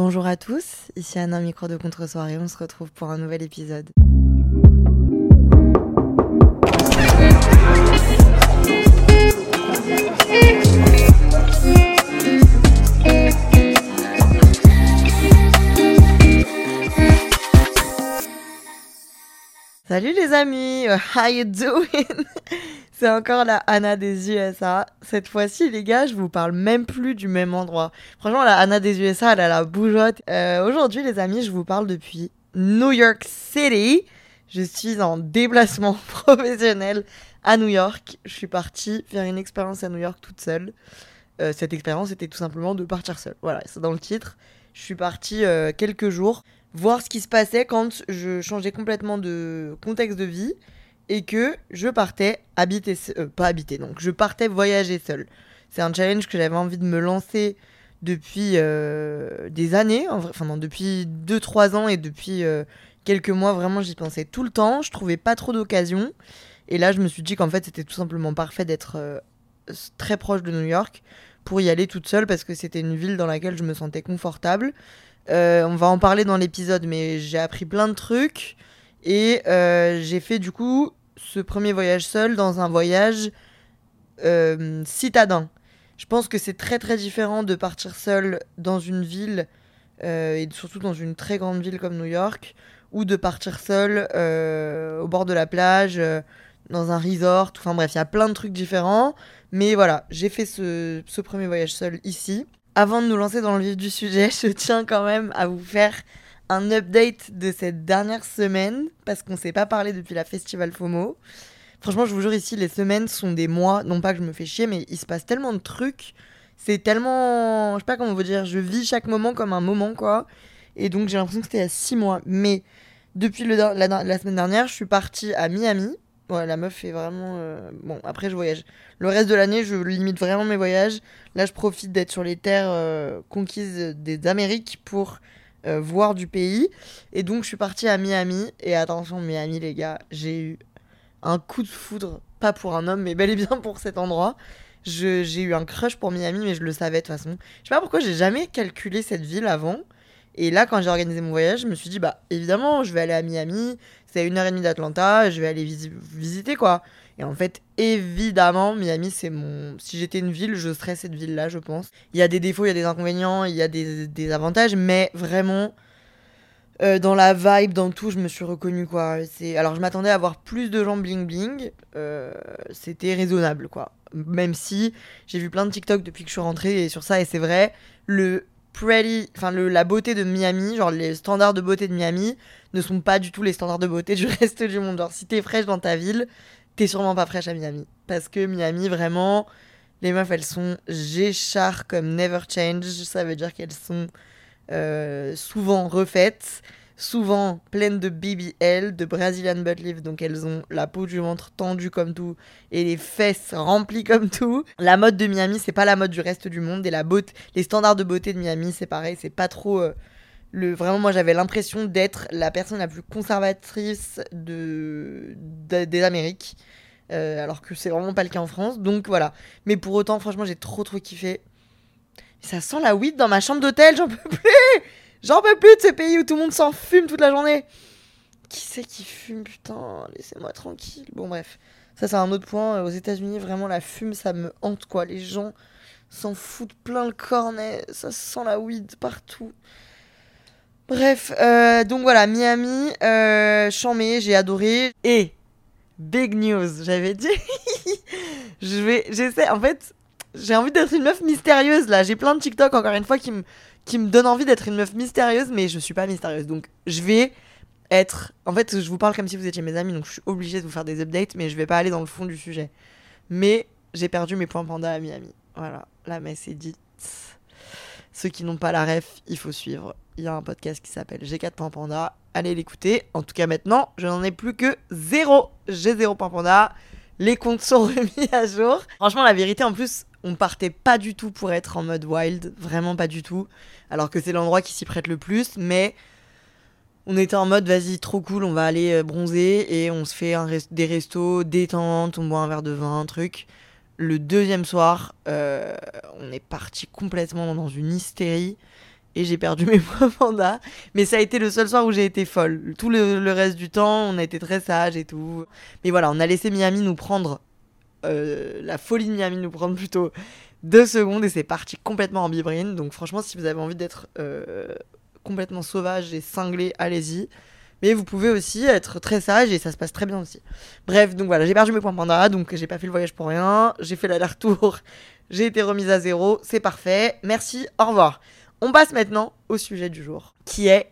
Bonjour à tous, ici Anna Micro de Contre-soirée, on se retrouve pour un nouvel épisode. Salut les amis, how you doing? C'est encore la Anna des USA. Cette fois-ci, les gars, je vous parle même plus du même endroit. Franchement, la Anna des USA, elle a la bougeotte. Euh, Aujourd'hui, les amis, je vous parle depuis New York City. Je suis en déplacement professionnel à New York. Je suis partie faire une expérience à New York toute seule. Euh, cette expérience était tout simplement de partir seule. Voilà, c'est dans le titre. Je suis partie euh, quelques jours voir ce qui se passait quand je changeais complètement de contexte de vie et que je partais habiter, euh, pas habiter, donc je partais voyager seule. C'est un challenge que j'avais envie de me lancer depuis euh, des années, enfin non, depuis 2-3 ans et depuis euh, quelques mois, vraiment j'y pensais tout le temps, je trouvais pas trop d'occasion. Et là je me suis dit qu'en fait c'était tout simplement parfait d'être très proche de New York pour y aller toute seule parce que c'était une ville dans laquelle je me sentais confortable. On va en parler dans l'épisode, mais j'ai appris plein de trucs. Et j'ai fait du coup ce premier voyage seul dans un voyage euh, citadin. Je pense que c'est très très différent de partir seul dans une ville, euh, et surtout dans une très grande ville comme New York, ou de partir seul euh, au bord de la plage, dans un resort. Enfin bref, il y a plein de trucs différents. Mais voilà, j'ai fait ce, ce premier voyage seul ici. Avant de nous lancer dans le vif du sujet, je tiens quand même à vous faire un update de cette dernière semaine, parce qu'on s'est pas parlé depuis la Festival FOMO. Franchement, je vous jure, ici, les semaines sont des mois. Non pas que je me fais chier, mais il se passe tellement de trucs. C'est tellement. Je sais pas comment vous dire. Je vis chaque moment comme un moment, quoi. Et donc, j'ai l'impression que c'était a six mois. Mais depuis la semaine dernière, je suis partie à Miami. Ouais, la meuf est vraiment. euh, Bon, après, je voyage. Le reste de l'année, je limite vraiment mes voyages. Là, je profite d'être sur les terres euh, conquises des Amériques pour euh, voir du pays. Et donc, je suis partie à Miami. Et attention, Miami, les gars, j'ai eu un coup de foudre. Pas pour un homme, mais bel et bien pour cet endroit. J'ai eu un crush pour Miami, mais je le savais de toute façon. Je sais pas pourquoi j'ai jamais calculé cette ville avant. Et là, quand j'ai organisé mon voyage, je me suis dit, bah évidemment, je vais aller à Miami. C'est à une heure et demie d'Atlanta. Je vais aller visi- visiter quoi. Et en fait, évidemment, Miami, c'est mon. Si j'étais une ville, je serais cette ville-là, je pense. Il y a des défauts, il y a des inconvénients, il y a des, avantages, mais vraiment, euh, dans la vibe, dans tout, je me suis reconnue, quoi. Alors, je m'attendais à voir plus de gens bling-bling. euh, c'était raisonnable, quoi. Même si j'ai vu plein de TikTok depuis que je suis rentrée et sur ça, et c'est vrai, le pretty, enfin la beauté de Miami, genre les standards de beauté de Miami ne sont pas du tout les standards de beauté du reste du monde. Genre si t'es fraîche dans ta ville, t'es sûrement pas fraîche à Miami. Parce que Miami, vraiment, les meufs, elles sont géchard comme never change. Ça veut dire qu'elles sont euh, souvent refaites, souvent pleines de BBL, de Brazilian butt lift. Donc elles ont la peau du ventre tendue comme tout et les fesses remplies comme tout. La mode de Miami, c'est pas la mode du reste du monde. Et la beauté, les standards de beauté de Miami, c'est pareil, c'est pas trop. euh, le, vraiment, moi j'avais l'impression d'être la personne la plus conservatrice de, de- des Amériques. Euh, alors que c'est vraiment pas le cas en France. Donc voilà. Mais pour autant, franchement, j'ai trop trop kiffé. Ça sent la weed dans ma chambre d'hôtel, j'en peux plus J'en peux plus de ce pays où tout le monde s'en fume toute la journée Qui c'est qui fume, putain? Laissez-moi tranquille. Bon, bref. Ça, c'est un autre point. Aux États-Unis, vraiment, la fume, ça me hante, quoi. Les gens s'en foutent plein le cornet. Ça sent la weed partout. Bref, euh, donc voilà, Miami, euh, Chambé, j'ai adoré. Et, big news, j'avais dit. je vais, j'essaie, en fait, j'ai envie d'être une meuf mystérieuse là. J'ai plein de TikTok, encore une fois, qui me qui donnent envie d'être une meuf mystérieuse, mais je suis pas mystérieuse. Donc, je vais être. En fait, je vous parle comme si vous étiez mes amis, donc je suis obligée de vous faire des updates, mais je vais pas aller dans le fond du sujet. Mais j'ai perdu mes points panda à Miami. Voilà, la messe est dit. Ceux qui n'ont pas la ref, il faut suivre. Il y a un podcast qui s'appelle G4.panda. Allez l'écouter. En tout cas, maintenant, je n'en ai plus que zéro. J'ai zéro panda. Les comptes sont remis à jour. Franchement, la vérité, en plus, on partait pas du tout pour être en mode wild. Vraiment pas du tout. Alors que c'est l'endroit qui s'y prête le plus. Mais on était en mode vas-y trop cool on va aller euh, bronzer et on se fait des restos détente on boit un verre de vin un truc le deuxième soir euh, on est parti complètement dans une hystérie et j'ai perdu mes points panda mais ça a été le seul soir où j'ai été folle. Tout le, reste du temps on a été très sage et tout. Mais voilà on a laissé Miami nous prendre euh, la folie de Miami nous prendre plutôt deux secondes et c'est parti complètement en bibrine. Donc franchement si vous avez envie d'être complètement sauvage et cinglé, allez-y. Mais vous pouvez aussi être très sage et ça se passe très bien aussi. Bref, donc voilà, j'ai perdu mes points panda, donc j'ai pas fait le voyage pour rien. J'ai fait l'aller-retour, j'ai été remise à zéro, c'est parfait. Merci, au revoir. On passe maintenant au sujet du jour, qui est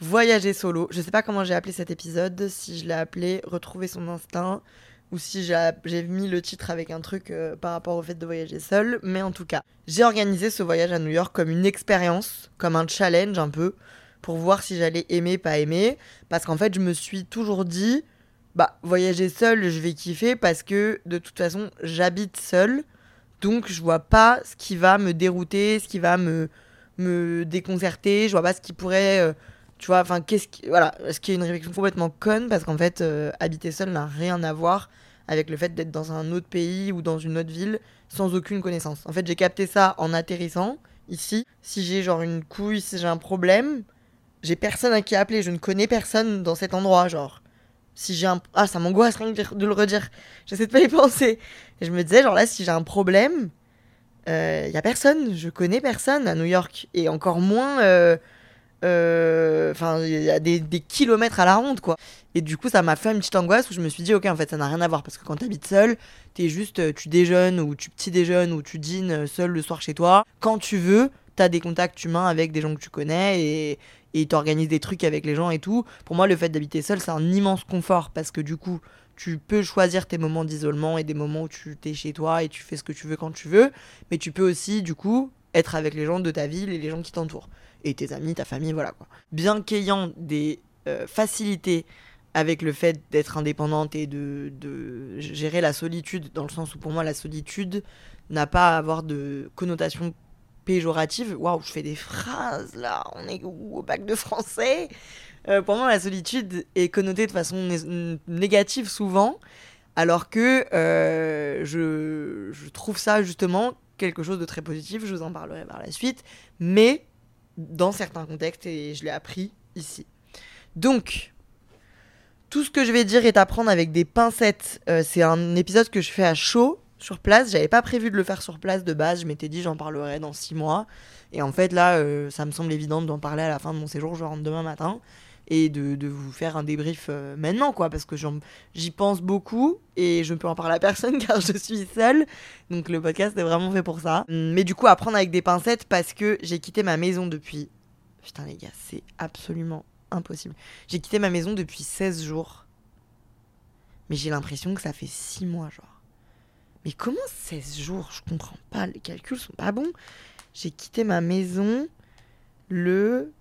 voyager solo. Je sais pas comment j'ai appelé cet épisode, si je l'ai appelé retrouver son instinct ou si j'ai mis le titre avec un truc euh, par rapport au fait de voyager seul, mais en tout cas, j'ai organisé ce voyage à New York comme une expérience, comme un challenge un peu, pour voir si j'allais aimer, pas aimer, parce qu'en fait, je me suis toujours dit, bah, voyager seul, je vais kiffer, parce que de toute façon, j'habite seul, donc je vois pas ce qui va me dérouter, ce qui va me, me déconcerter, je vois pas ce qui pourrait... Euh, tu vois, enfin, qu'est-ce qui. Voilà, ce qui est une réflexion complètement conne parce qu'en fait, euh, habiter seul n'a rien à voir avec le fait d'être dans un autre pays ou dans une autre ville sans aucune connaissance. En fait, j'ai capté ça en atterrissant ici. Si j'ai genre une couille, si j'ai un problème, j'ai personne à qui appeler. Je ne connais personne dans cet endroit, genre. Si j'ai un. Ah, ça m'angoisse rien de le redire. J'essaie de pas y penser. Et je me disais, genre là, si j'ai un problème, il euh, y a personne. Je connais personne à New York. Et encore moins. Euh, euh, enfin, il y a des, des, kilomètres à la ronde, quoi. Et du coup, ça m'a fait une petite angoisse où je me suis dit, ok, en fait, ça n'a rien à voir. Parce que quand t'habites seul, t'es juste, euh, tu déjeunes ou tu petit déjeunes ou tu dînes seul le soir chez toi. Quand tu veux, t'as des contacts humains avec des gens que tu connais et et t'organises des trucs avec les gens et tout. Pour moi, le fait d'habiter seul, c'est un immense confort parce que du coup, tu peux choisir tes moments d'isolement et des moments où tu t'es chez toi et tu fais ce que tu veux quand tu veux. Mais tu peux aussi, du coup, être avec les gens de ta ville et les gens qui t'entourent et tes amis, ta famille, voilà quoi. Bien qu'ayant des euh, facilités avec le fait d'être indépendante et de, de, gérer la solitude, dans le sens où pour moi la solitude n'a pas à avoir de connotation péjorative. Waouh, je fais des phrases là, on est au bac de français? Euh, pour moi, la solitude est connotée de façon négative souvent, alors que euh, je, trouve ça justement quelque chose de très positif. Je vous en parlerai par la suite, mais dans certains contextes et je l'ai appris ici. Donc, tout ce que je vais dire est à prendre avec des pincettes. Euh, c'est un épisode que je fais à chaud, sur place. J'avais pas prévu de le faire sur place de base. Je m'étais dit j'en parlerai dans six mois. Et en fait, là, euh, ça me semble évident d'en parler à la fin de mon séjour. Je rentre demain matin. Et de, vous faire un débrief euh, maintenant, quoi. Parce que j'y pense beaucoup. Et je ne peux en parler à personne car je suis seule. Donc le podcast est vraiment fait pour ça. Mais du coup, à prendre avec des pincettes parce que j'ai quitté ma maison depuis. Putain, les gars, c'est absolument impossible. J'ai quitté ma maison depuis 16 jours. Mais j'ai l'impression que ça fait 6 mois, genre. Mais comment 16 jours? Je comprends pas, les calculs sont pas bons. J'ai quitté ma maison le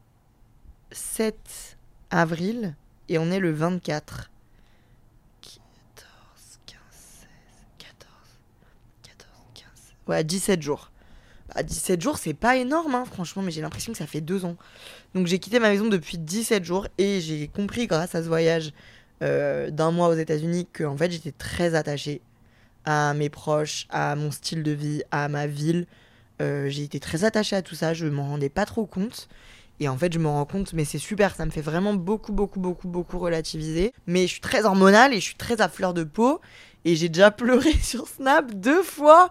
7 avril et on est le 24. 14, 15, 16, 14, 14, 15. Ouais, 17 jours. Bah, 17 jours, c'est pas énorme, hein, franchement, mais j'ai l'impression que ça fait deux ans. Donc j'ai quitté ma maison depuis 17 jours et j'ai compris grâce à ce voyage euh, d'un mois aux États-Unis que en fait j'étais très attachée à mes proches, à mon style de vie, à ma ville. Euh, j'ai été très attachée à tout ça, je m'en rendais pas trop compte. Et en fait, je me rends compte, mais c'est super, ça me fait vraiment beaucoup, beaucoup, beaucoup, beaucoup relativiser. Mais je suis très hormonale et je suis très à fleur de peau. Et j'ai déjà pleuré sur Snap deux fois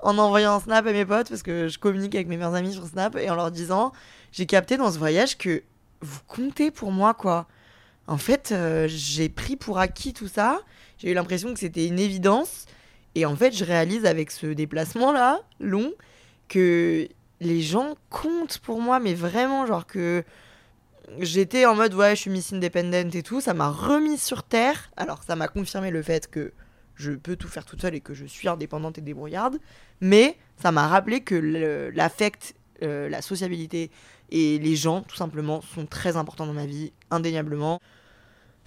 en envoyant un Snap à mes potes parce que je communique avec mes meilleurs amis sur Snap et en leur disant j'ai capté dans ce voyage que vous comptez pour moi, quoi. En fait, euh, j'ai pris pour acquis tout ça. J'ai eu l'impression que c'était une évidence. Et en fait, je réalise avec ce déplacement-là, long, que les gens comptent pour moi, mais vraiment, genre que j'étais en mode ouais, je suis Miss Independent et tout, ça m'a remis sur terre. Alors, ça m'a confirmé le fait que je peux tout faire toute seule et que je suis indépendante et débrouillarde, mais ça m'a rappelé que l'affect, euh, la sociabilité et les gens, tout simplement, sont très importants dans ma vie, indéniablement.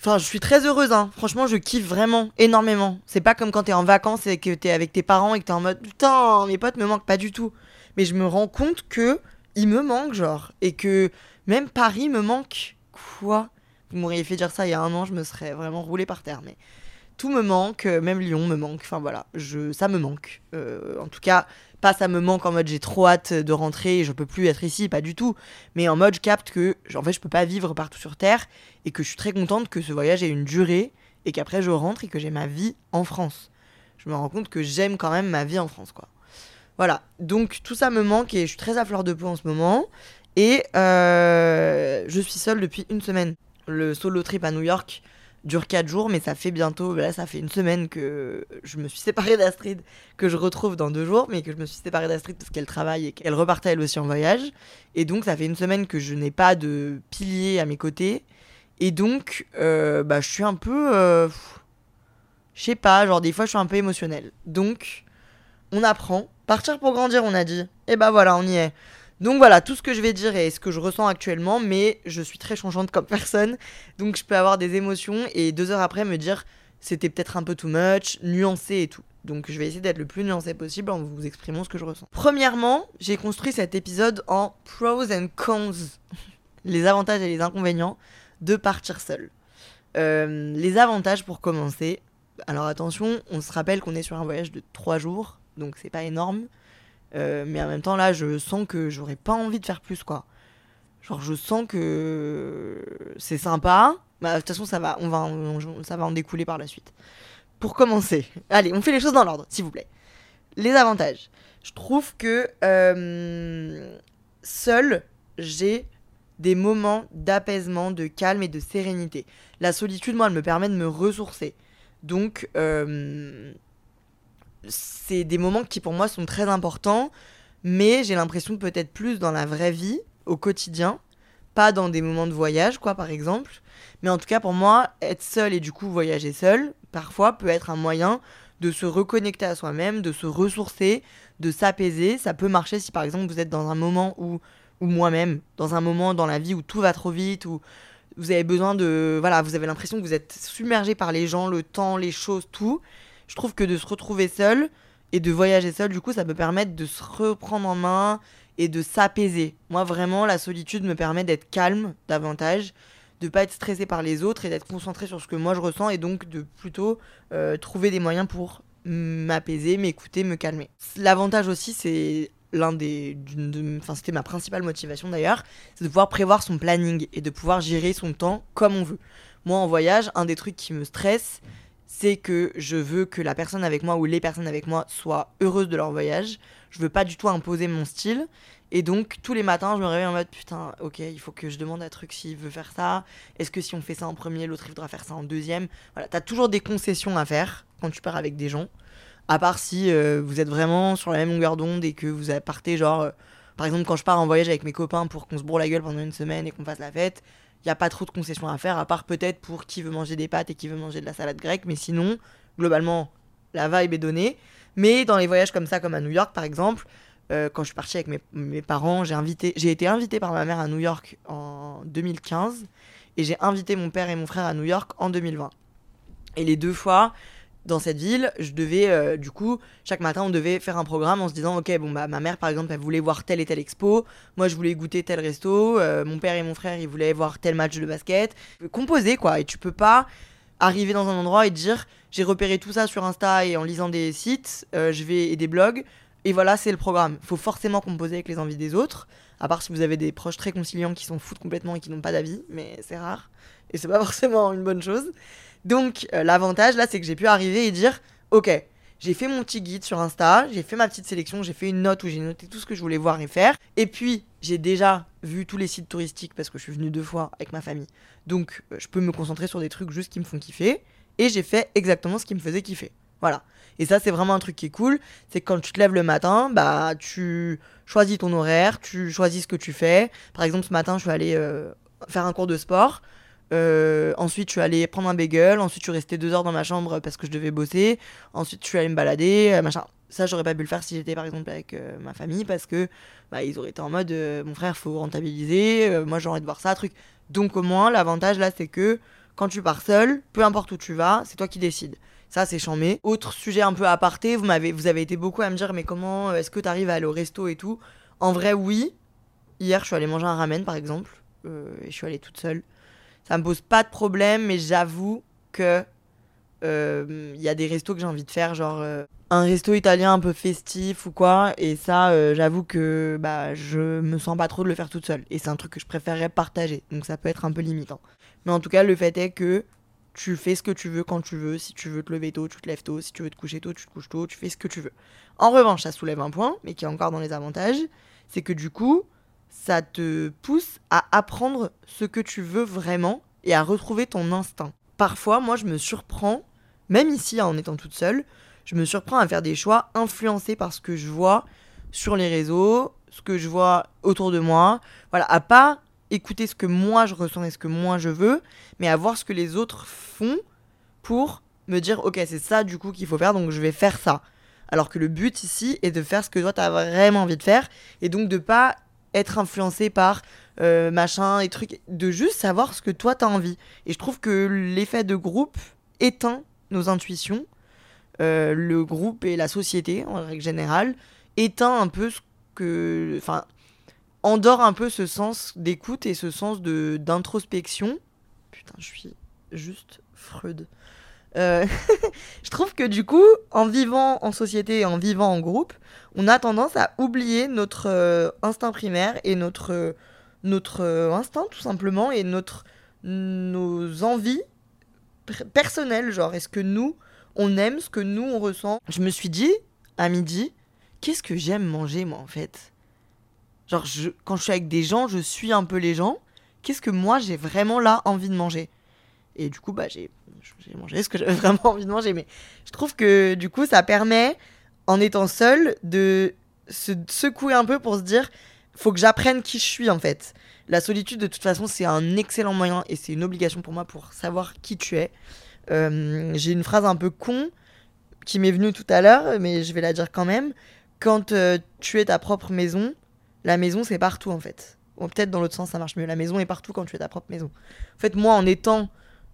Enfin, je suis très heureuse, hein. Franchement, je kiffe vraiment, énormément. C'est pas comme quand t'es en vacances et que t'es avec tes parents et que t'es en mode putain, mes potes me manquent pas du tout. Mais je me rends compte que ils me manquent, genre. Et que même Paris me manque. Quoi? Vous m'auriez fait dire ça il y a un an, je me serais vraiment roulé par terre. Mais tout me manque, même Lyon me manque. Enfin voilà, je, ça me manque. Euh, en tout cas, pas ça me manque en mode j'ai trop hâte de rentrer et je peux plus être ici, pas du tout. Mais en mode je capte que en fait je peux pas vivre partout sur Terre et que je suis très contente que ce voyage ait une durée et qu'après je rentre et que j'ai ma vie en France. Je me rends compte que j'aime quand même ma vie en France quoi. Voilà, donc tout ça me manque et je suis très à fleur de peau en ce moment. Et euh, je suis seule depuis une semaine. Le solo trip à New York, dure 4 jours, mais ça fait bientôt, là ça fait une semaine que je me suis séparée d'Astrid, que je retrouve dans deux jours, mais que je me suis séparée d'Astrid parce qu'elle travaille et qu'elle repartait elle aussi en voyage. Et donc ça fait une semaine que je n'ai pas de pilier à mes côtés. Et donc, euh, bah, je suis un peu... Euh, je sais pas, genre des fois je suis un peu émotionnelle. Donc, on apprend. Partir pour grandir, on a dit. Et bah voilà, on y est. Donc voilà, tout ce que je vais dire est ce que je ressens actuellement, mais je suis très changeante comme personne, donc je peux avoir des émotions et deux heures après me dire c'était peut-être un peu too much, nuancé et tout. Donc je vais essayer d'être le plus nuancé possible en vous exprimant ce que je ressens. Premièrement, j'ai construit cet épisode en pros and cons, les avantages et les inconvénients de partir seul. Euh, les avantages pour commencer, alors attention, on se rappelle qu'on est sur un voyage de trois jours, donc c'est pas énorme. Euh, mais en même temps, là, je sens que j'aurais pas envie de faire plus, quoi. Genre, je sens que c'est sympa. Bah, de toute façon, ça va, on va, ça va en découler par la suite. Pour commencer, allez, on fait les choses dans l'ordre, s'il vous plaît. Les avantages. Je trouve que euh, seul, j'ai des moments d'apaisement, de calme et de sérénité. La solitude, moi, elle me permet de me ressourcer. Donc, euh, c'est des moments qui pour moi sont très importants, mais j'ai l'impression peut-être plus dans la vraie vie, au quotidien, pas dans des moments de voyage, quoi, par exemple. Mais en tout cas, pour moi, être seul et du coup voyager seul, parfois, peut être un moyen de se reconnecter à soi-même, de se ressourcer, de s'apaiser. Ça peut marcher si par exemple vous êtes dans un moment où, ou moi-même, dans un moment dans la vie où tout va trop vite, où vous avez besoin de. Voilà, vous avez l'impression que vous êtes submergé par les gens, le temps, les choses, tout je trouve que de se retrouver seul et de voyager seul, du coup, ça peut permettre de se reprendre en main et de s'apaiser. Moi, vraiment, la solitude me permet d'être calme davantage, de pas être stressé par les autres et d'être concentré sur ce que moi je ressens et donc de plutôt euh, trouver des moyens pour m'apaiser, m'écouter, me calmer. L'avantage aussi, c'est l'un des enfin c'était ma principale motivation d'ailleurs c'est de pouvoir prévoir son planning et de pouvoir gérer son temps comme on veut moi en voyage un des trucs qui me stresse c'est que je veux que la personne avec moi ou les personnes avec moi soient heureuses de leur voyage. Je veux pas du tout imposer mon style. Et donc, tous les matins, je me réveille en mode putain, ok, il faut que je demande à truc s'il veut faire ça. Est-ce que si on fait ça en premier, l'autre il voudra faire ça en deuxième? Voilà, t'as toujours des concessions à faire quand tu pars avec des gens. À part si euh, vous êtes vraiment sur la même longueur d'onde et que vous partez, genre, euh, par exemple, quand je pars en voyage avec mes copains pour qu'on se bourre la gueule pendant une semaine et qu'on fasse la fête, il n'y a pas trop de concessions à faire, à part peut-être pour qui veut manger des pâtes et qui veut manger de la salade grecque. Mais sinon, globalement, la vibe est donnée. Mais dans les voyages comme ça, comme à New York par exemple, euh, quand je suis partie avec mes, parents, j'ai invité, j'ai été invité par ma mère à New York en 2015 et j'ai invité mon père et mon frère à New York en 2020. Et les deux fois, dans cette ville, je devais, euh, du coup, chaque matin, on devait faire un programme en se disant, ok, bon, bah, ma mère, par exemple, elle voulait voir telle et telle expo, moi, je voulais goûter tel resto, euh, mon père et mon frère, ils voulaient voir tel match de basket. Composer, quoi, et tu peux pas arriver dans un endroit et dire, j'ai repéré tout ça sur Insta et en lisant des sites, euh, je vais, et des blogs, et voilà, c'est le programme. Faut forcément composer avec les envies des autres, à part si vous avez des proches très conciliants qui s'en foutent complètement et qui n'ont pas d'avis, mais c'est rare, et c'est pas forcément une bonne chose. Donc euh, l'avantage là, c'est que j'ai pu arriver et dire, ok, j'ai fait mon petit guide sur Insta, j'ai fait ma petite sélection, j'ai fait une note où j'ai noté tout ce que je voulais voir et faire. Et puis j'ai déjà vu tous les sites touristiques parce que je suis venue deux fois avec ma famille. Donc euh, je peux me concentrer sur des trucs juste qui me font kiffer. Et j'ai fait exactement ce qui me faisait kiffer. Voilà. Et ça, c'est vraiment un truc qui est cool. C'est quand tu te lèves le matin, bah tu choisis ton horaire, tu choisis ce que tu fais. Par exemple, ce matin, je suis allée euh, faire un cours de sport. Euh, ensuite, je suis allée prendre un bagel. Ensuite, je suis restée deux heures dans ma chambre parce que je devais bosser. Ensuite, je suis allée me balader, euh, machin. Ça, j'aurais pas pu le faire si j'étais par exemple avec euh, ma famille parce que bah, ils auraient été en mode mon frère, faut rentabiliser, moi j'ai envie de voir ça, truc. Donc au moins, l'avantage là, c'est que quand tu pars seul, peu importe où tu vas, c'est toi qui décides. Ça, c'est chambé. Autre sujet un peu aparté, vous, m'avez, vous avez été beaucoup à me dire, mais comment est-ce que tu arrives à aller au resto et tout? En vrai, oui. Hier, je suis allée manger un ramen, par exemple, et je suis allée toute seule. Ça me pose pas de problème, mais j'avoue que il y a des restos que j'ai envie de faire, genre un resto italien un peu festif ou quoi. Et ça, euh, j'avoue que bah, je me sens pas trop de le faire toute seule. Et c'est un truc que je préférerais partager. Donc ça peut être un peu limitant. Mais en tout cas, le fait est que tu fais ce que tu veux quand tu veux. Si tu veux te lever tôt, tu te lèves tôt. Si tu veux te coucher tôt, tu te couches tôt. Tu fais ce que tu veux. En revanche, ça soulève un point, mais qui est encore dans les avantages. C'est que du coup, ça te pousse à apprendre ce que tu veux vraiment et à retrouver ton instinct. Parfois, moi, je me surprends, même ici en étant toute seule, je me surprends à faire des choix influencés par ce que je vois sur les réseaux, ce que je vois autour de moi. Voilà, à pas écouter ce que moi je ressens et ce que moi je veux, mais à voir ce que les autres font pour me dire ok c'est ça du coup qu'il faut faire donc je vais faire ça. Alors que le but ici est de faire ce que toi tu as vraiment envie de faire et donc de pas être influencé par euh, machin et trucs, de juste savoir ce que toi tu as envie. Et je trouve que l'effet de groupe éteint nos intuitions euh, le groupe et la société, en règle générale, éteint un peu ce que. Enfin, endort un peu ce sens d'écoute et ce sens d'introspection. Putain, je suis juste Freud. Euh, je trouve que du coup, en vivant en société et en vivant en groupe, on a tendance à oublier notre euh, instinct primaire et notre, notre instinct tout simplement et notre, nos envies personnelles. Genre, est-ce que nous, on aime ce que nous on ressent? Je me suis dit à midi, qu'est-ce que j'aime manger moi en fait? Genre quand je suis avec des gens, je suis un peu les gens. Qu'est-ce que moi j'ai vraiment là envie de manger? Et du coup bah j'ai mangé ce que j'avais vraiment envie de manger mais je trouve que du coup ça permet en étant seul de se secouer un peu pour se dire faut que j'apprenne qui je suis en fait. La solitude de toute façon c'est un excellent moyen et c'est une obligation pour moi pour savoir qui tu es. Euh, j'ai une phrase un peu con qui m'est venue tout à l'heure, mais je vais la dire quand même. Quand euh, tu es ta propre maison, la maison c'est partout en fait. Ou peut-être dans l'autre sens ça marche mieux. La maison est partout quand tu es ta propre maison. En fait, moi en étant,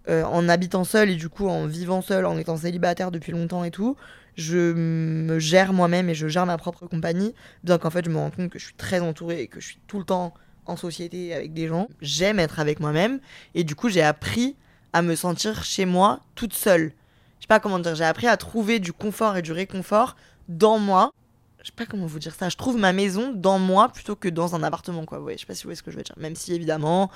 euh, en habitant seul et du coup en vivant seul, en étant célibataire depuis longtemps et tout, je me gère moi-même et je gère ma propre compagnie. Bien qu'en fait je me rends compte que je suis très entourée et que je suis tout le temps en société avec des gens. J'aime être avec moi-même et du coup j'ai appris à me sentir chez moi toute seule. Je sais pas comment dire, j'ai appris à trouver du confort et du réconfort dans moi. Je sais pas comment vous dire ça, je trouve ma maison dans moi plutôt que dans un appartement quoi. Ouais, je sais pas si vous voyez ce que je veux dire. Même si évidemment,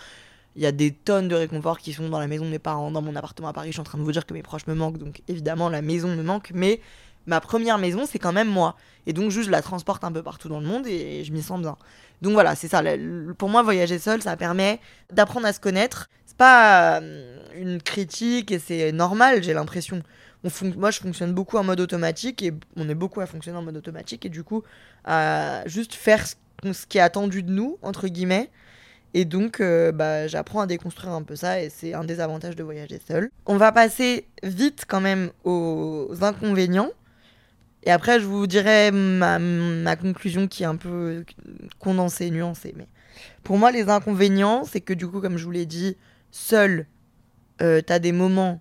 il y a des tonnes de réconfort qui sont dans la maison de mes parents, dans mon appartement à Paris. Je suis en train de vous dire que mes proches me manquent, donc évidemment la maison me manque, mais ma première maison c'est quand même moi. Et donc juste je la transporte un peu partout dans le monde et je m'y sens bien. Donc voilà, c'est ça. Pour moi, voyager seul, ça permet d'apprendre à se connaître. C'est pas euh, une critique et c'est normal, j'ai l'impression. Moi, je fonctionne beaucoup en mode automatique et on est beaucoup à fonctionner en mode automatique et du coup, à juste faire ce, qui est attendu de nous, entre guillemets. Et donc, euh, bah, j'apprends à déconstruire un peu ça et c'est un des avantages de voyager seul. On va passer vite quand même aux inconvénients. Et après, je vous dirai ma, conclusion qui est un peu condensée, nuancée. Mais pour moi, les inconvénients, c'est que du coup, comme je vous l'ai dit, seul, euh, t'as des moments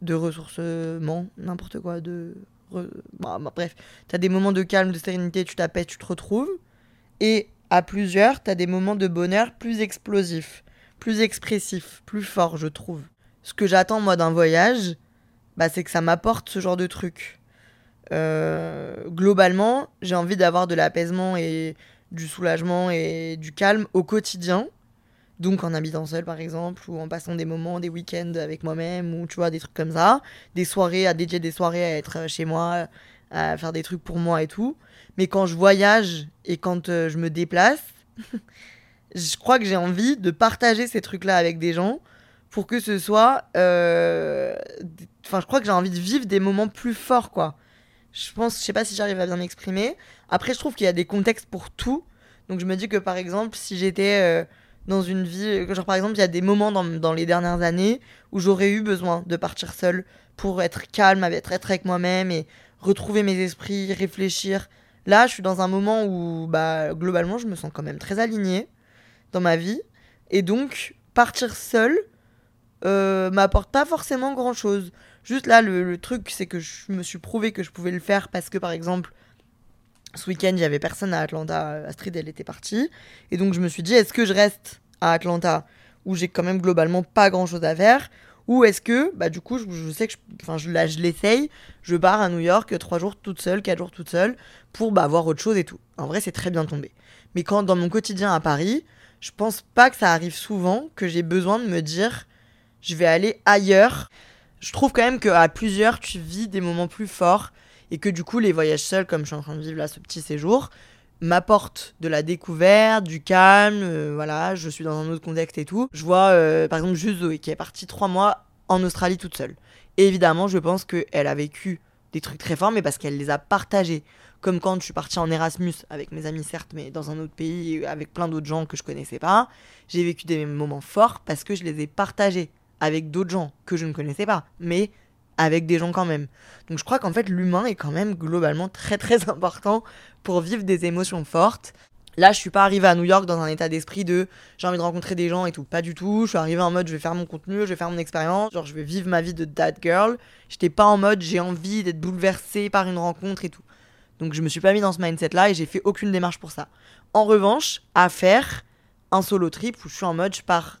de ressourcement, n'importe quoi, de. Bah, bah, bref, t'as des moments de calme, de sérénité, tu t'appelles, tu te retrouves. Et à plusieurs, t'as des moments de bonheur plus explosifs, plus expressifs, plus forts, je trouve. Ce que j'attends, moi, d'un voyage, bah, c'est que ça m'apporte ce genre de truc euh, globalement, j'ai envie d'avoir de l'apaisement et du soulagement et du calme au quotidien. Donc en habitant seul par exemple, ou en passant des moments, des week-ends avec moi-même, ou tu vois, des trucs comme ça. Des soirées, à dédier des soirées à être chez moi, à faire des trucs pour moi et tout. Mais quand je voyage et quand euh, je me déplace, je crois que j'ai envie de partager ces trucs-là avec des gens pour que ce soit... Euh, enfin, je crois que j'ai envie de vivre des moments plus forts, quoi. Je pense, je sais pas si j'arrive à bien m'exprimer. Après, je trouve qu'il y a des contextes pour tout. Donc, je me dis que par exemple, si j'étais euh, dans une vie, genre par exemple, il y a des moments dans, dans les dernières années où j'aurais eu besoin de partir seule pour être calme, être, être avec moi-même et retrouver mes esprits, réfléchir. Là, je suis dans un moment où, bah, globalement, je me sens quand même très alignée dans ma vie. Et donc, partir seule euh, m'apporte pas forcément grand chose. Juste là, le, truc, c'est que je me suis prouvé que je pouvais le faire parce que, par exemple, ce week-end, avait personne à Atlanta. Astrid, elle était partie. Et donc, je me suis dit, est-ce que je reste à Atlanta où j'ai quand même globalement pas grand chose à faire ou est-ce que, bah, du coup, je, sais que je, je l'essaye, je pars à New York trois jours toute seule, quatre jours toute seule, pour bah, voir autre chose et tout. En vrai, c'est très bien tombé. Mais quand dans mon quotidien à Paris, je pense pas que ça arrive souvent que j'ai besoin de me dire je vais aller ailleurs. Je trouve quand même qu'à plusieurs, tu vis des moments plus forts et que du coup, les voyages seuls, comme je suis en train de vivre là ce petit séjour, m'apportent de la découverte, du calme, euh, voilà, je suis dans un autre contexte et tout. Je vois euh, par exemple juste Zoé qui est partie trois mois en Australie toute seule. Et évidemment, je pense qu'elle a vécu des trucs très forts, mais parce qu'elle les a partagés. Comme quand je suis partie en Erasmus avec mes amis, certes, mais dans un autre pays, avec plein d'autres gens que je connaissais pas. J'ai vécu des moments forts parce que je les ai partagés avec d'autres gens que je ne connaissais pas, mais avec des gens quand même. Donc je crois qu'en fait l'humain est quand même globalement très très important pour vivre des émotions fortes. Là, je suis pas arrivée à New York dans un état d'esprit de j'ai envie de rencontrer des gens et tout. Pas du tout. Je suis arrivée en mode je vais faire mon contenu, je vais faire mon expérience, genre je vais vivre ma vie de dad girl. J'étais pas en mode j'ai envie d'être bouleversée par une rencontre et tout. Donc je me suis pas mis dans ce mindset là et j'ai fait aucune démarche pour ça. En revanche, à faire un solo trip où je suis en mode je pars.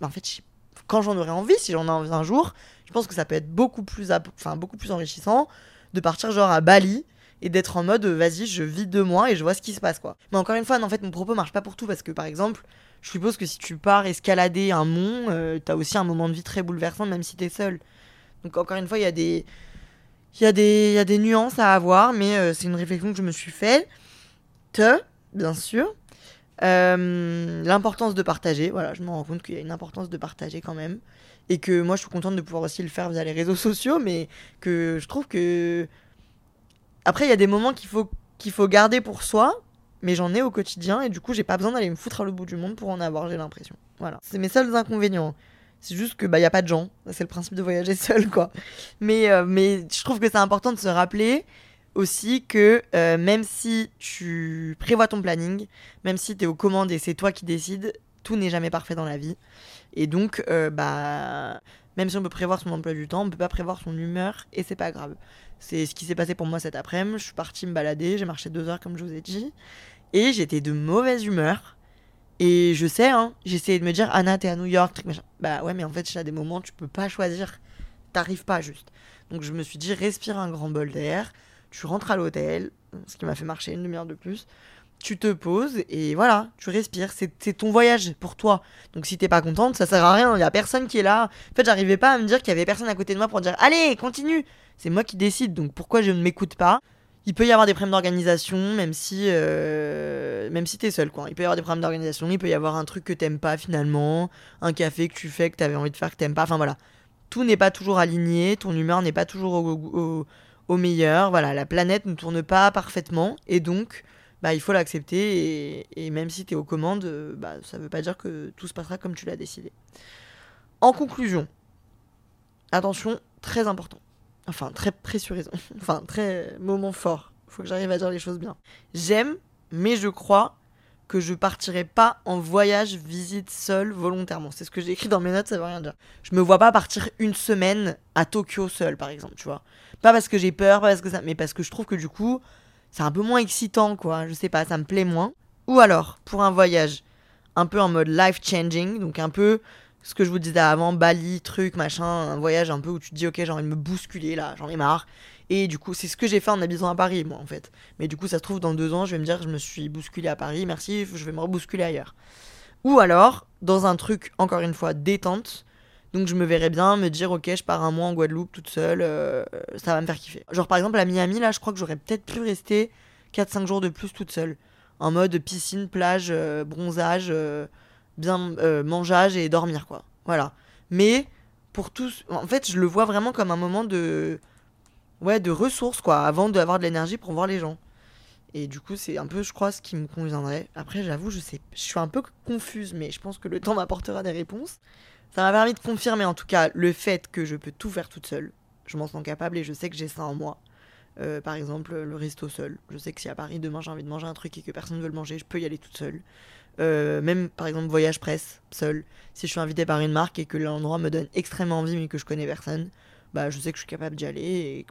En fait, quand j'en aurai envie, si j'en ai envie un jour, je pense que ça peut être beaucoup plus, enfin, beaucoup plus enrichissant de partir genre à Bali et d'être en mode vas-y, je vis deux mois et je vois ce qui se passe quoi. Mais encore une fois, en fait, mon propos marche pas pour tout parce que par exemple, je suppose que si tu pars escalader un mont, euh, t'as aussi un moment de vie très bouleversant même si t'es seul. Donc encore une fois, il y a des il y, des, y a des nuances à avoir, mais euh, c'est une réflexion que je me suis faite. Te, bien sûr. Euh, l'importance de partager, voilà, je me rends compte qu'il y a une importance de partager quand même. Et que moi, je suis contente de pouvoir aussi le faire via les réseaux sociaux, mais que je trouve que. Après, il y a des moments qu'il faut, qu'il faut garder pour soi, mais j'en ai au quotidien, et du coup, j'ai pas besoin d'aller me foutre à l'autre bout du monde pour en avoir, j'ai l'impression. Voilà. C'est mes seuls inconvénients. C'est juste que bah y a pas de gens, c'est le principe de voyager seul quoi. Mais euh, mais je trouve que c'est important de se rappeler aussi que euh, même si tu prévois ton planning, même si tu es aux commandes et c'est toi qui décides, tout n'est jamais parfait dans la vie. Et donc, euh, bah, même si on peut prévoir son emploi du temps, on peut pas prévoir son humeur et c'est pas grave. C'est ce qui s'est passé pour moi cet après-midi. Je suis partie me balader, j'ai marché deux heures comme je vous ai dit, et j'étais de mauvaise humeur. Et je sais, hein, j'essayais de me dire, Anna, t'es à New York, truc machin. Bah ouais, mais en fait, il y a des moments, tu peux pas choisir. T'arrives pas juste. Donc je me suis dit, respire un grand bol d'air, tu rentres à l'hôtel, ce qui m'a fait marcher une demi-heure de plus. Tu te poses et voilà, tu respires. C'est ton voyage pour toi. Donc si t'es pas contente, ça sert à rien. Il y a personne qui est là. En fait, j'arrivais pas à me dire qu'il y avait personne à côté de moi pour dire Allez, continue C'est moi qui décide. Donc pourquoi je ne m'écoute pas? Il peut y avoir des problèmes d'organisation, même si, euh, même si t'es seul, quoi. Il peut y avoir des problèmes d'organisation, il peut y avoir un truc que t'aimes pas finalement, un café que tu fais que t'avais envie de faire que t'aimes pas. Enfin voilà, tout n'est pas toujours aligné, ton humeur n'est pas toujours au, au meilleur. Voilà, la planète ne tourne pas parfaitement et donc bah, il faut l'accepter et, même si tu es aux commandes, euh, bah, ça ne veut pas dire que tout se passera comme tu l'as décidé. En conclusion, attention, très important. Enfin, très pressurisant. enfin, très moment fort. Il faut que j'arrive à dire les choses bien. J'aime, mais je crois que je partirai pas en voyage visite seul volontairement. C'est ce que j'ai écrit dans mes notes, ça veut rien dire. Je me vois pas partir une semaine à Tokyo seul, par exemple, tu vois. Pas parce que j'ai peur, pas parce que ça, mais parce que je trouve que du coup, c'est un peu moins excitant, quoi. Je sais pas, ça me plaît moins. Ou alors, pour un voyage un peu en mode life changing, donc un peu ce que je vous disais avant, Bali, truc, machin, un voyage un peu où tu te dis, ok, j'ai envie de me bousculer là, j'en ai marre. Et du coup, c'est ce que j'ai fait en habitant à Paris, moi, en fait. Mais du coup, ça se trouve, dans deux ans, je vais me dire, je me suis bousculé à Paris, merci, je vais me rebousculer ailleurs. Ou alors, dans un truc, encore une fois, détente. Donc, je me verrais bien me dire, ok, je pars un mois en Guadeloupe toute seule, euh, ça va me faire kiffer. Genre, par exemple, à Miami, là, je crois que j'aurais peut-être pu rester 4-5 jours de plus toute seule. En mode piscine, plage, euh, bronzage, euh, bien mangeage et dormir, quoi. Voilà. Mais, pour tous, en fait, je le vois vraiment comme un moment de ouais, de ressources, quoi, avant d'avoir de l'énergie pour voir les gens. Et du coup, c'est un peu, je crois, ce qui me conviendrait. Après, j'avoue, je sais, je suis un peu confuse, mais je pense que le temps m'apportera des réponses. Ça m'a permis de confirmer, en tout cas, le fait que je peux tout faire toute seule. Je m'en sens capable et je sais que j'ai ça en moi. Euh, par exemple, le resto seul. Je sais que si à Paris demain j'ai envie de manger un truc et que personne ne veut le manger, je peux y aller toute seule. Euh, même par exemple voyage presse seul. Si je suis invité par une marque et que l'endroit me donne extrêmement envie mais que je connais personne, bah je sais que je suis capable d'y aller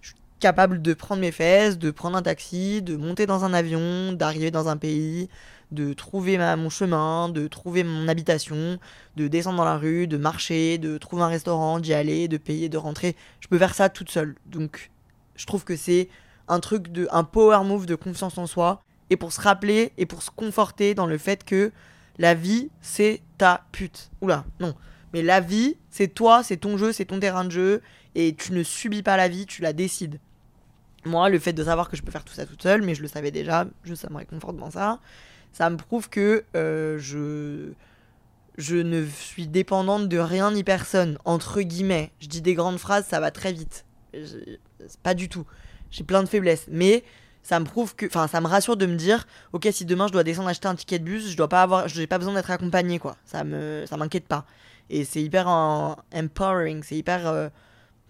je suis capable de prendre mes fesses, de prendre un taxi, de monter dans un avion, d'arriver dans un pays, de trouver ma, mon chemin, de trouver mon habitation, de descendre dans la rue, de marcher, de trouver un restaurant, d'y aller, de payer, de rentrer. Je peux faire ça toute seule. Donc je trouve que c'est un truc de un power move de confiance en soi et pour se rappeler et pour se conforter dans le fait que la vie c'est ta pute. Oula, non. Mais la vie, c'est toi, c'est ton jeu, c'est ton terrain de jeu et tu ne subis pas la vie, tu la décides. Moi, le fait de savoir que je peux faire tout ça toute seule, mais je le savais déjà, je, ça me réconforte dans ça, ça me prouve que euh, je, je ne suis dépendante de rien ni personne, entre guillemets. Je dis des grandes phrases, ça va très vite. Pas du tout. J'ai plein de faiblesses. Mais ça me prouve que. Enfin, ça me rassure de me dire, ok, si demain je dois descendre acheter un ticket de bus, je dois pas avoir. J'ai pas besoin d'être accompagné, quoi. Ça me. Ça m'inquiète pas. Et c'est hyper empowering, c'est hyper. Euh,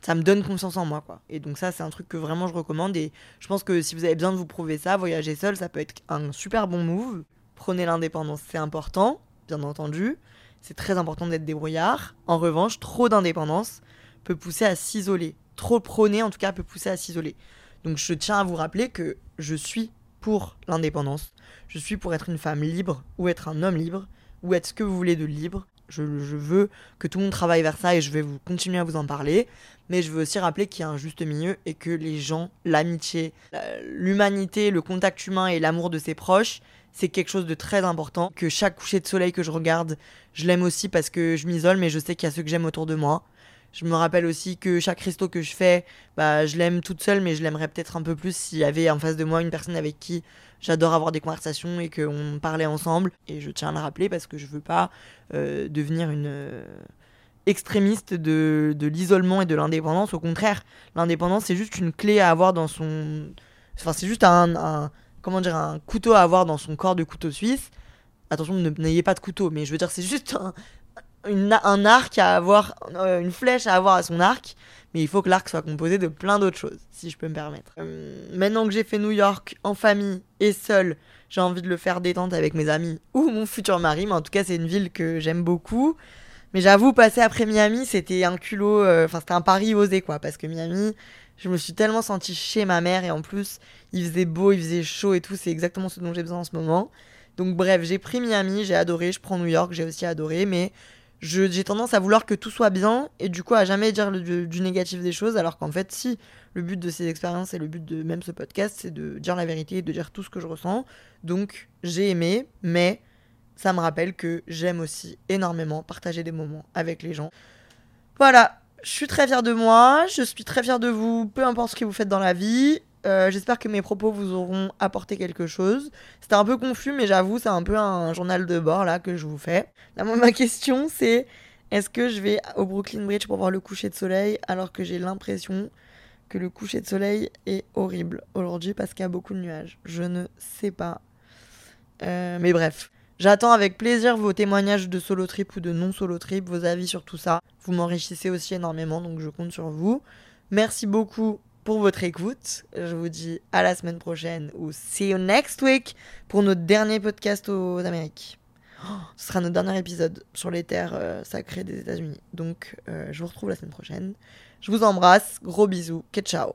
ça me donne confiance en moi, quoi. Et donc, ça, c'est un truc que vraiment je recommande. Et je pense que si vous avez besoin de vous prouver ça, voyager seul, ça peut être un super bon move. Prenez l'indépendance, c'est important, bien entendu. C'est très important d'être débrouillard. En revanche, trop d'indépendance peut pousser à s'isoler. Trop prôner, en tout cas, peut pousser à s'isoler. Donc je tiens à vous rappeler que je suis pour l'indépendance. Je suis pour être une femme libre ou être un homme libre ou être ce que vous voulez de libre. Je, veux que tout le monde travaille vers ça et je vais vous continuer à vous en parler. Mais je veux aussi rappeler qu'il y a un juste milieu et que les gens, l'amitié, l'humanité, le contact humain et l'amour de ses proches, c'est quelque chose de très important. Que chaque coucher de soleil que je regarde, je l'aime aussi parce que je m'isole, mais je sais qu'il y a ceux que j'aime autour de moi. Je me rappelle aussi que chaque resto que je fais, bah, je l'aime toute seule, mais je l'aimerais peut-être un peu plus s'il y avait en face de moi une personne avec qui j'adore avoir des conversations et qu'on parlait ensemble. Et je tiens à le rappeler parce que je veux pas euh, devenir une euh, extrémiste de, l'isolement et de l'indépendance. Au contraire, l'indépendance, c'est juste une clé à avoir dans son. Enfin, c'est juste un, Comment dire Un couteau à avoir dans son corps de couteau suisse. Attention, n'ayez pas de couteau, mais je veux dire, c'est juste un, un arc à avoir, euh, une flèche à avoir à son arc, mais il faut que l'arc soit composé de plein d'autres choses, si je peux me permettre. Euh, maintenant que j'ai fait New York en famille et seul, j'ai envie de le faire détente avec mes amis ou mon futur mari, mais en tout cas c'est une ville que j'aime beaucoup. Mais j'avoue, passer après Miami, c'était un culot, euh, enfin c'était un pari osé quoi, parce que Miami, je me suis tellement sentie chez ma mère et en plus il faisait beau, il faisait chaud et tout, c'est exactement ce dont j'ai besoin en ce moment. Donc bref, j'ai pris Miami, j'ai adoré, je prends New York, j'ai aussi adoré, mais j'ai tendance à vouloir que tout soit bien et du coup à jamais dire du, négatif des choses alors qu'en fait si le but de ces expériences et le but de même ce podcast c'est de dire la vérité et de dire tout ce que je ressens. Donc j'ai aimé mais ça me rappelle que j'aime aussi énormément partager des moments avec les gens. Voilà je suis très fière de moi je suis très fière de vous peu importe ce que vous faites dans la vie euh, j'espère que mes propos vous auront apporté quelque chose. C'était un peu confus, mais j'avoue, c'est un peu un journal de bord là que je vous fais. Ma question, c'est est-ce que je vais au Brooklyn Bridge pour voir le coucher de soleil alors que j'ai l'impression que le coucher de soleil est horrible aujourd'hui parce qu'il y a beaucoup de nuages? Je ne sais pas. Euh, mais bref. J'attends avec plaisir vos témoignages de solo trip ou de non solo trip, vos avis sur tout ça. Vous m'enrichissez aussi énormément, donc je compte sur vous. Merci beaucoup pour votre écoute. Je vous dis à la semaine prochaine ou see you next week pour notre dernier podcast aux Amériques. Oh, ce sera notre dernier épisode sur les terres euh, sacrées des États-Unis. Donc, euh, je vous retrouve la semaine prochaine. Je vous embrasse. Gros bisous. Que ciao.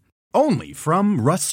only from Rust